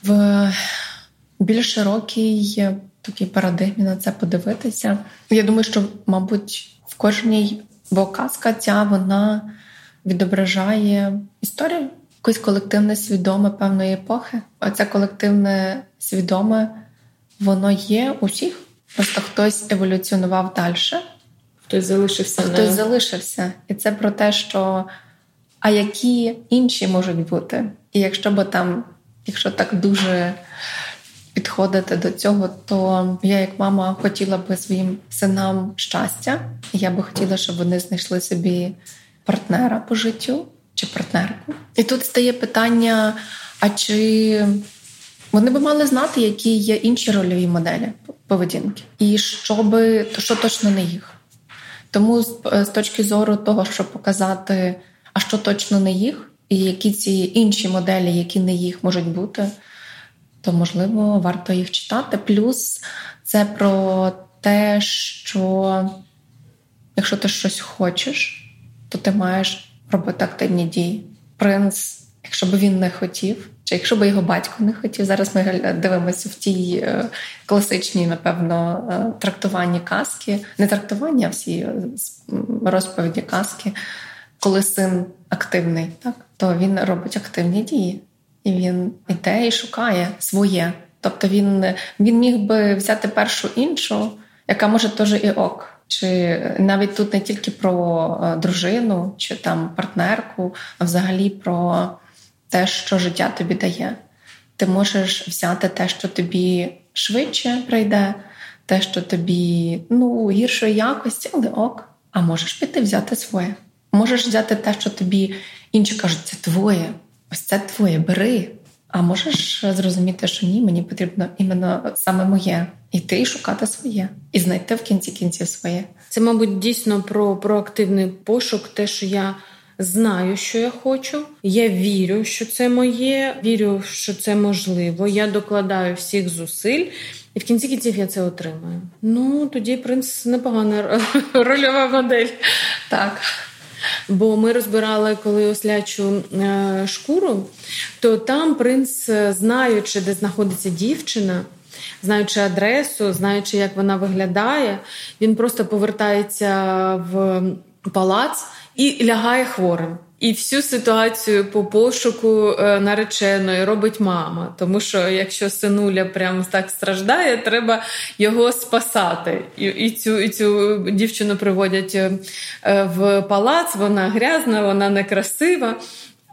В більш широкій такій парадигмі на це подивитися. Я думаю, що, мабуть, в кожній, бо казка ця вона відображає історію якось колективне свідоме певної епохи. Оце колективне свідоме, воно є у всіх. Просто хтось еволюціонував далі. Хтось залишився. Хтось не... залишився. І це про те, що а які інші можуть бути. І якщо би там, якщо так дуже підходити до цього, то я, як мама, хотіла би своїм синам щастя. Я би хотіла, щоб вони знайшли собі партнера по життю чи партнерку. І тут стає питання: а чи вони би мали знати, які є інші рольові моделі поведінки, і що би що точно не їх. Тому з точки зору того, щоб показати, а що точно не їх, і які ці інші моделі, які не їх можуть бути, то можливо варто їх читати. Плюс це про те, що якщо ти щось хочеш, то ти маєш робити активні дії. Принц, якщо б він не хотів, чи якщо б його батько не хотів, зараз ми дивимося в тій е, класичній, напевно, е, трактуванні казки, не трактування, а всі е, розповіді казки, коли син активний, так то він робить активні дії, і він іде і шукає своє. Тобто він він міг би взяти першу іншу, яка може теж і ок. Чи навіть тут не тільки про дружину чи там партнерку, а взагалі про те, що життя тобі дає. Ти можеш взяти те, що тобі швидше прийде, те, що тобі ну, гіршої якості, але ок. А можеш піти взяти своє. Можеш взяти те, що тобі інші кажуть, це твоє, ось це твоє, бери. А можеш зрозуміти, що ні, мені потрібно іменно саме моє. Іти і шукати своє, і знайти в кінці кінці своє. Це, мабуть, дійсно про проактивний пошук, те, що я знаю, що я хочу. Я вірю, що це моє, вірю, що це можливо. Я докладаю всіх зусиль, і в кінці кінців я це отримаю. Ну тоді принц непогана *laughs* рольова модель. Так. Бо ми розбирали коли ослячу е, шкуру, то там принц, е, знаючи, де знаходиться дівчина, знаючи адресу, знаючи, як вона виглядає, він просто повертається в палац і лягає хворим. І всю ситуацію по пошуку е, нареченої робить мама. Тому що якщо синуля прямо так страждає, треба його спасати. І і, цю і цю дівчину приводять е, в палац, вона грязна, вона некрасива.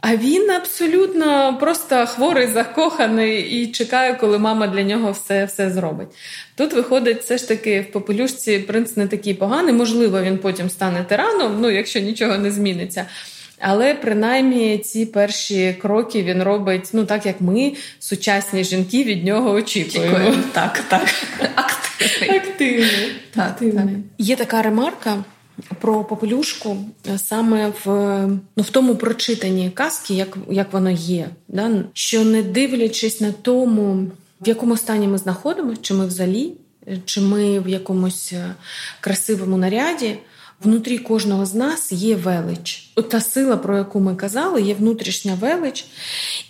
А він абсолютно просто хворий, закоханий і чекає, коли мама для нього все все зробить. Тут виходить, все ж таки в попелюшці принц не такий поганий. Можливо, він потім стане тираном, ну якщо нічого не зміниться. Але принаймні ці перші кроки він робить, ну так як ми, сучасні жінки, від нього очікуємо. Так, так. Активний. Активний. Так, Активний. Так. Є така ремарка про попелюшку саме в ну, в тому прочитанні казки, як як воно є, да? що не дивлячись на тому, в якому стані ми знаходимося, чи ми взагалі, чи ми в якомусь е, красивому наряді. Внутрі кожного з нас є велич. Та сила, про яку ми казали, є внутрішня велич,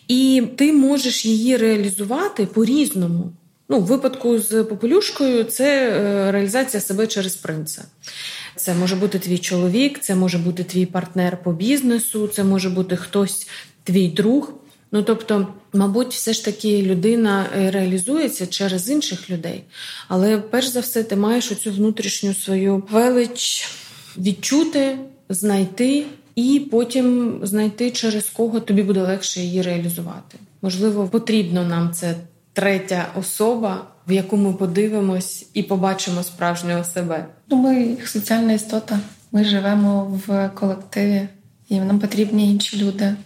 і ти можеш її реалізувати по-різному. Ну, В випадку з попелюшкою це е, реалізація себе через принца. Це може бути твій чоловік, це може бути твій партнер по бізнесу, це може бути хтось, твій друг. Ну тобто, мабуть, все ж таки людина е, реалізується через інших людей. Але перш за все, ти маєш оцю внутрішню свою велич відчути, знайти і потім знайти, через кого тобі буде легше її реалізувати. Можливо, потрібно нам це третя особа, в яку ми подивимось і побачимо справжнього себе. Ми соціальна істота. Ми живемо в колективі, і нам потрібні інші люди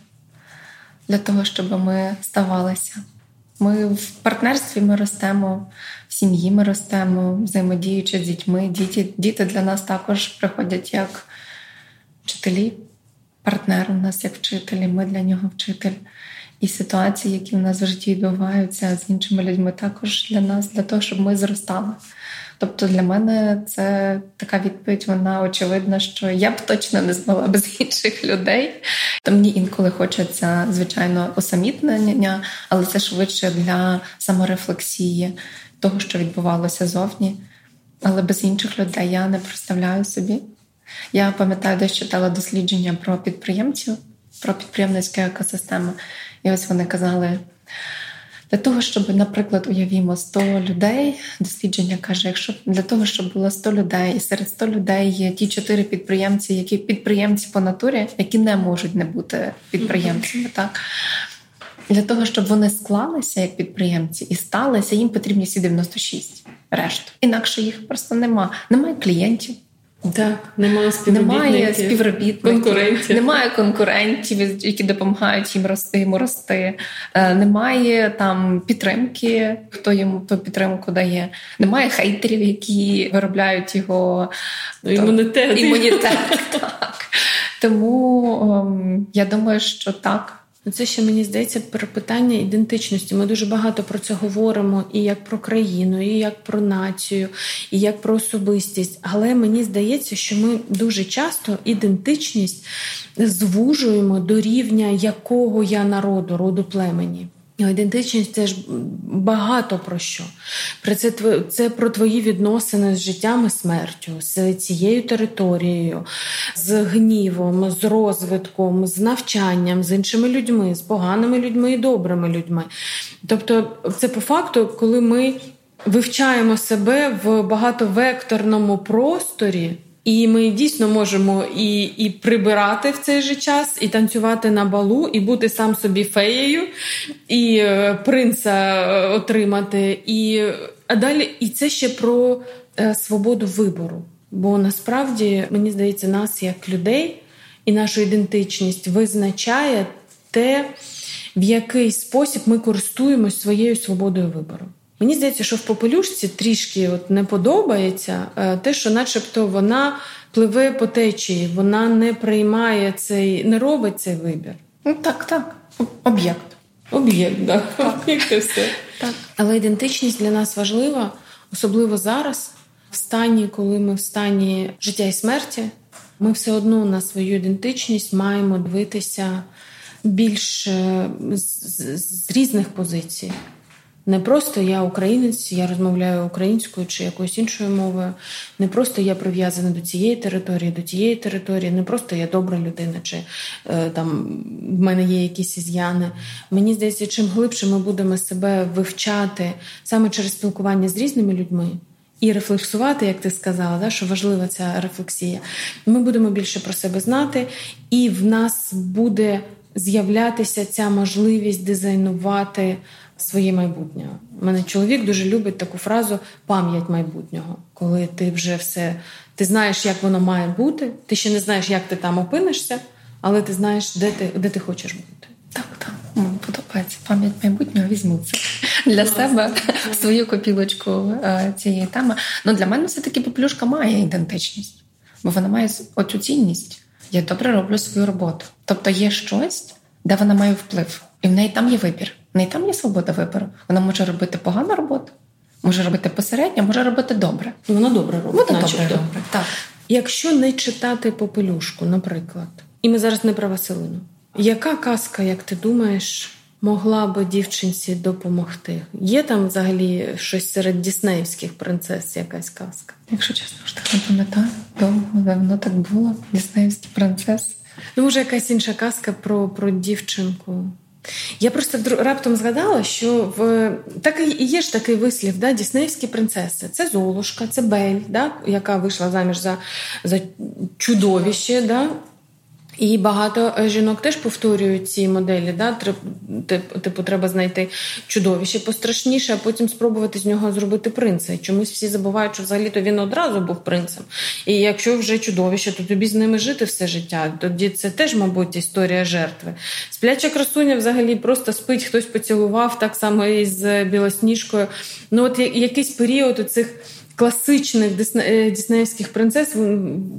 для того, щоб ми ставалися. Ми в партнерстві ми ростемо, сім'ї ми ростемо, взаємодіючи з дітьми. Діти діти для нас також приходять як вчителі, партнер у нас як вчителі, ми для нього вчитель і ситуації, які в нас в житті відбуваються з іншими людьми, також для нас, для того, щоб ми зростали. Тобто для мене це така відповідь, вона очевидна, що я б точно не змогла без *laughs* інших людей. То мені інколи хочеться, звичайно, усамітнення, але це швидше для саморефлексії того, що відбувалося зовні. Але без інших людей я не представляю собі. Я пам'ятаю, десь читала дослідження про підприємців про підприємницьку екосистему. І ось вони казали. Для того, щоб, наприклад, уявімо 100 людей, дослідження каже, якщо для того, щоб було 100 людей, і серед 100 людей є ті чотири підприємці, які підприємці по натурі, які не можуть не бути підприємцями, так для того, щоб вони склалися як підприємці і сталися, їм потрібні всі 96 решту. Інакше їх просто нема. Немає клієнтів. Так, немає співробітників, немає співробітників, конкурентів. немає конкурентів, які допомагають їм рости йому рости. Е, немає там підтримки, хто йому ту підтримку дає. Немає хейтерів, які виробляють його імунітет. імунітет. *laughs* так. Тому ем, я думаю, що так. Ну, це ще мені здається про питання ідентичності. Ми дуже багато про це говоримо і як про країну, і як про націю, і як про особистість. Але мені здається, що ми дуже часто ідентичність звужуємо до рівня якого я народу, роду племені. Ідентичність це ж багато про що. Про це це про твої відносини з життям і смертю, з цією територією, з гнівом, з розвитком, з навчанням, з іншими людьми, з поганими людьми і добрими людьми. Тобто, це по факту, коли ми вивчаємо себе в багатовекторному просторі. І ми дійсно можемо і і прибирати в цей же час, і танцювати на балу, і бути сам собі феєю, і е, принца е, отримати. І а далі, і це ще про е, свободу вибору. Бо насправді мені здається, нас як людей і нашу ідентичність визначає те, в який спосіб ми користуємось своєю свободою вибору. Мені здається, що в попелюшці трішки от не подобається е, те, що, начебто, вона пливе по течії, вона не приймає цей, не робить цей вибір. Ну так, так. Об'єкт. Об'єкт, да. так. *laughs* Об'єкт і все. Так. Але ідентичність для нас важлива, особливо зараз, в стані, коли ми в стані життя і смерті, ми все одно на свою ідентичність маємо дивитися більш е, з, з, з різних позицій. Не просто я українець, я розмовляю українською чи якоюсь іншою мовою. Не просто я прив'язана до цієї території, до тієї території, не просто я добра людина, чи е, там в мене є якісь із'яни. Мені здається, чим глибше ми будемо себе вивчати саме через спілкування з різними людьми. І рефлексувати, як ти сказала, да, що важлива ця рефлексія. Ми будемо більше про себе знати, і в нас буде з'являтися ця можливість дизайнувати своє майбутнє. У мене чоловік дуже любить таку фразу пам'ять майбутнього, коли ти вже все ти знаєш, як воно має бути. Ти ще не знаєш, як ти там опинишся, але ти знаєш, де ти де ти хочеш бути. Так, так. Мені подобається пам'ять майбутнього. Візьму це для себе свою копілочку е, цієї теми. Ну для мене все таки поплюшка має ідентичність, бо вона має оцю цінність. Я добре роблю свою роботу. Тобто є щось, де вона має вплив, і в неї там є вибір. В неї там є свобода вибору. Вона може робити погану роботу, може робити посередньо, може робити добре. Вона добре робить. Вона добре робить. Так. Якщо не читати попелюшку, наприклад, і ми зараз не про Василину, яка казка, як ти думаєш, могла би дівчинці допомогти? Є там взагалі щось серед діснеївських принцес, якась казка? Якщо чесно, ж так не пам'ятаю, довго давно так було. Діснеївські принцеси. Ну, може, якась інша казка про, про дівчинку. Я просто раптом згадала, що в так і є ж такий вислів, да, Діснеївські принцеси. Це Золушка, це Бель, да, яка вийшла заміж за за чудовіще, Да, і багато е, жінок теж повторюють ці моделі. Да? Типу, треба знайти чудовище пострашніше, а потім спробувати з нього зробити принца. І чомусь всі забувають, що взагалі-то він одразу був принцем. І якщо вже чудовище, то тобі з ними жити все життя. Тоді це теж, мабуть, історія жертви. Спляча красуня взагалі просто спить, хтось поцілував, так само і з білосніжкою. Ну, от якийсь період у цих. Класичних е, діснеївських принцес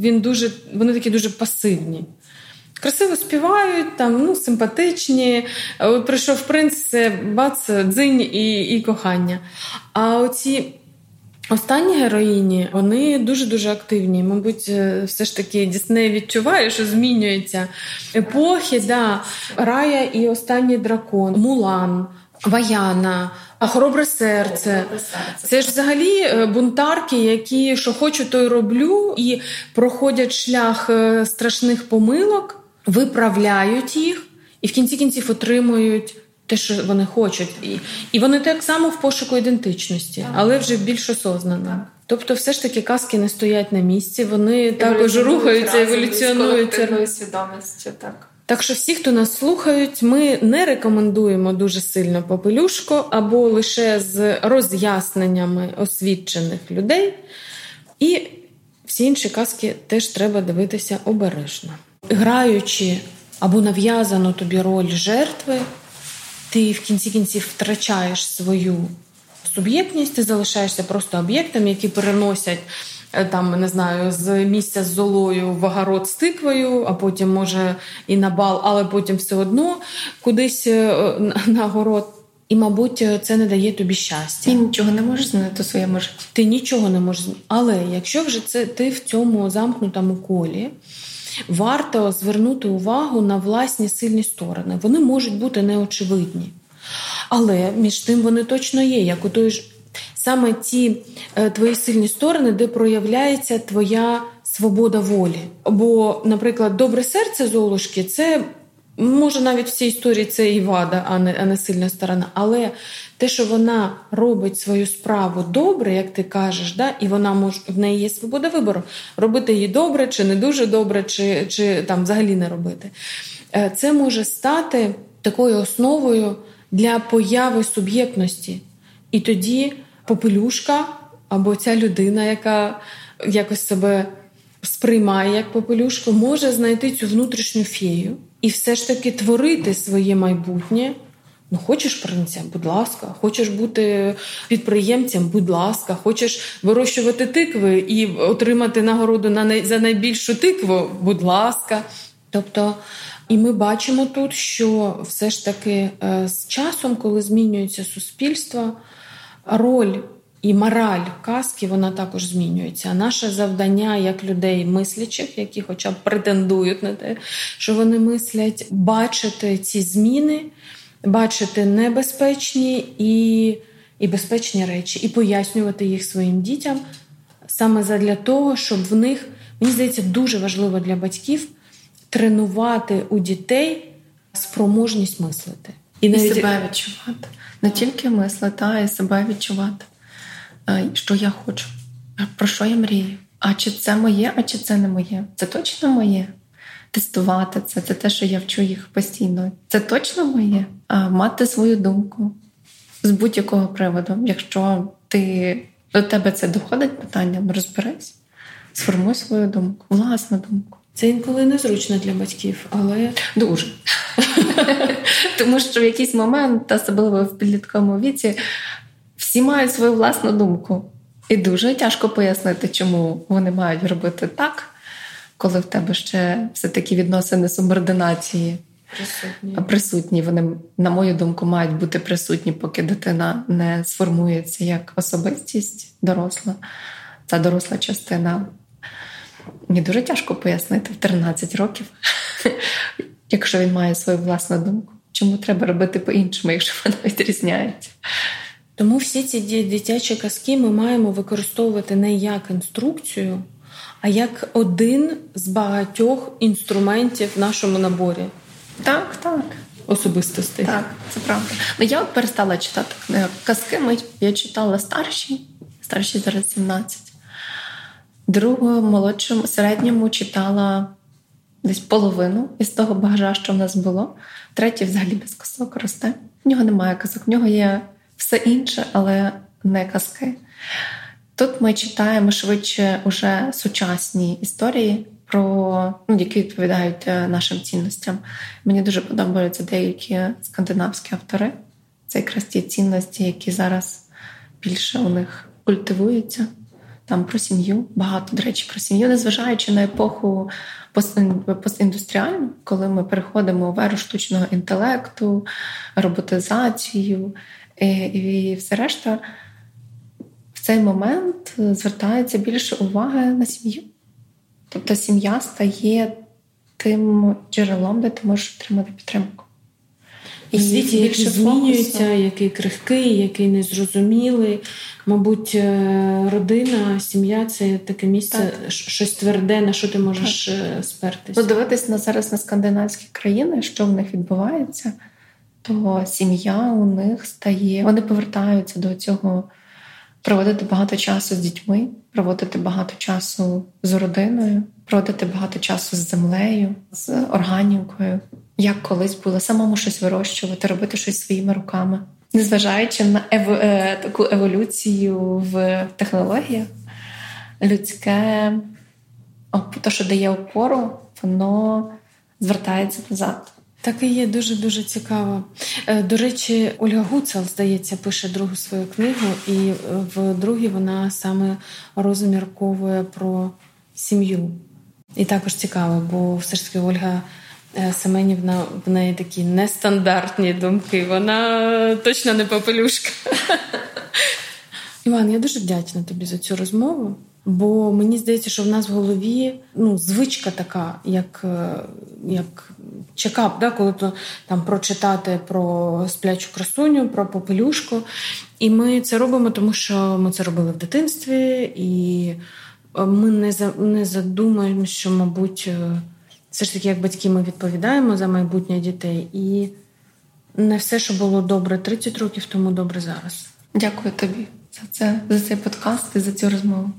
він дуже вони такі дуже пасивні. Красиво співають, там ну симпатичні. От Прийшов принц, це бац, дзинь і і кохання. А оці останні героїні вони дуже-дуже активні. Мабуть, е, все ж таки Дісней відчуває, що змінюється епохи. да. Рая і останній дракон, Мулан, Ваяна. А хоробре серце. Це ж взагалі е, бунтарки, які що хочу, то й роблю, і проходять шлях е, страшних помилок виправляють їх і в кінці кінців отримують те, що вони хочуть. І і вони так само в пошуку ідентичності, але вже більш осознано. Тобто, все ж таки казки не стоять на місці, вони також рухаються, еволюціонуються. свідомістю, так. Так що всі, хто нас слухають, ми не рекомендуємо дуже сильно попелюшку або лише з роз'ясненнями освічених людей. І всі інші казки теж треба дивитися обережно. Граючи або нав'язану тобі роль жертви, ти в кінці кінців втрачаєш свою суб'єктність, ти залишаєшся просто об'єктом, які переносять. Е, там не знаю, з місця з золою в огород з тиквою, а потім може і на бал, але потім все одно кудись е, на город. І, мабуть, це не дає тобі щастя. Ти нічого не можеш змінити у своєму житті. Ти нічого не можеш змінити. Але якщо вже це ти в цьому замкнутому колі, варто звернути увагу на власні сильні сторони. Вони можуть бути неочевидні. Але між тим вони точно є, як у той ж саме ті е, твої сильні сторони, де проявляється твоя свобода волі. Бо, наприклад, добре серце Золушки це. Може, навіть в цій історії це і вада, а не а не сильна сторона. Але те, що вона робить свою справу добре, як ти кажеш, да, і вона може в неї є свобода вибору, робити її добре, чи не дуже добре, чи чи там взагалі не робити. Е, це може стати такою основою для появи суб'єктності. І тоді попелюшка або ця людина, яка якось себе сприймає як попелюшку, може знайти цю внутрішню фею і все ж таки творити своє майбутнє. Ну, хочеш принцем, будь ласка, хочеш бути підприємцем, будь ласка, хочеш вирощувати тикви і отримати нагороду на най... за найбільшу тикву, будь ласка. Тобто, і ми бачимо тут, що все ж таки е, з часом, коли змінюється суспільство, роль і мораль казки вона також змінюється. Наше завдання як людей мислячих, які хоча б претендують на те, що вони мислять, бачити ці зміни, бачити небезпечні і, і безпечні речі, і пояснювати їх своїм дітям саме задля того, щоб в них мені здається дуже важливо для батьків тренувати у дітей спроможність мислити. І, навіть... і себе відчувати. Не тільки мислити, а й себе відчувати, що я хочу, про що я мрію. А чи це моє, а чи це не моє? Це точно моє. Тестувати це, це те, що я вчу їх постійно. Це точно моє. А Мати свою думку з будь-якого приводу. Якщо ти до тебе це доходить питання, ну розберись, сформуй свою думку, власну думку. Це інколи незручно для батьків, але дуже. *laughs* Тому що в якийсь момент, особливо в підлітковому віці, всі мають свою власну думку. І дуже тяжко пояснити, чому вони мають робити так, коли в тебе ще все-таки відносини субординації присутні. присутні. Вони, на мою думку, мають бути присутні, поки дитина не сформується як особистість доросла. Та доросла частина Мені дуже тяжко пояснити в 13 років, *laughs* якщо він має свою власну думку. Чому треба робити по-іншому, якщо вона відрізняється? Тому всі ці дитячі казки ми маємо використовувати не як інструкцію, а як один з багатьох інструментів в нашому наборі. Так, так. Особистостей. Так, це правда. Ну я от перестала читати казки. Я читала старші, старші зараз 17. Другу молодшому середньому читала десь половину із того багажа, що в нас було. Третій взагалі без казок росте. В нього немає казок, в нього є все інше, але не казки. Тут ми читаємо швидше уже сучасні історії, про ну, які відповідають е, нашим цінностям. Мені дуже подобаються деякі скандинавські автори. Це якраз ті цінності, які зараз більше у них культивуються там про сім'ю, багато, до речі, про сім'ю, незважаючи на епоху постіндустріальну, коли ми переходимо в еру штучного інтелекту, роботизацію і, і все решта, в цей момент звертається більше уваги на сім'ю. Тобто сім'я стає тим джерелом, де ти можеш отримати підтримку. І світі, який змінюється, який крихкий, який незрозумілий. Мабуть, е, родина, сім'я це таке місце, так. щось тверде, на що ти можеш так. Е, спертися. Подивитись на зараз на скандинавські країни, що в них відбувається, то сім'я у них стає, вони повертаються до цього проводити багато часу з дітьми, проводити багато часу з родиною, проводити багато часу з землею, з органікою, як колись було самому щось вирощувати, робити щось своїми руками, незважаючи на ев... Е, таку еволюцію в технологіях, людське то, що дає опору, воно звертається назад. Так і є дуже дуже цікаво. Е, до речі, Ольга Гуцел, здається, пише другу свою книгу, і в другій вона саме розмірковує про сім'ю. І також цікаво, бо все ж таки Ольга е, Семенівна в неї такі нестандартні думки. Вона точно не попелюшка. *laughs* Іван, я дуже вдячна тобі за цю розмову. Бо мені здається, що в нас в голові ну, звичка така, як е, як чекап, да, коли то там прочитати про сплячу красуню, про попелюшку. І ми це робимо, тому що ми це робили в дитинстві, і е, ми не за не задумаємо, що, мабуть, е, все ж таки, як батьки, ми відповідаємо за майбутнє дітей. І не все, що було добре 30 років тому, добре зараз. Дякую тобі за це, за цей подкаст і за цю розмову.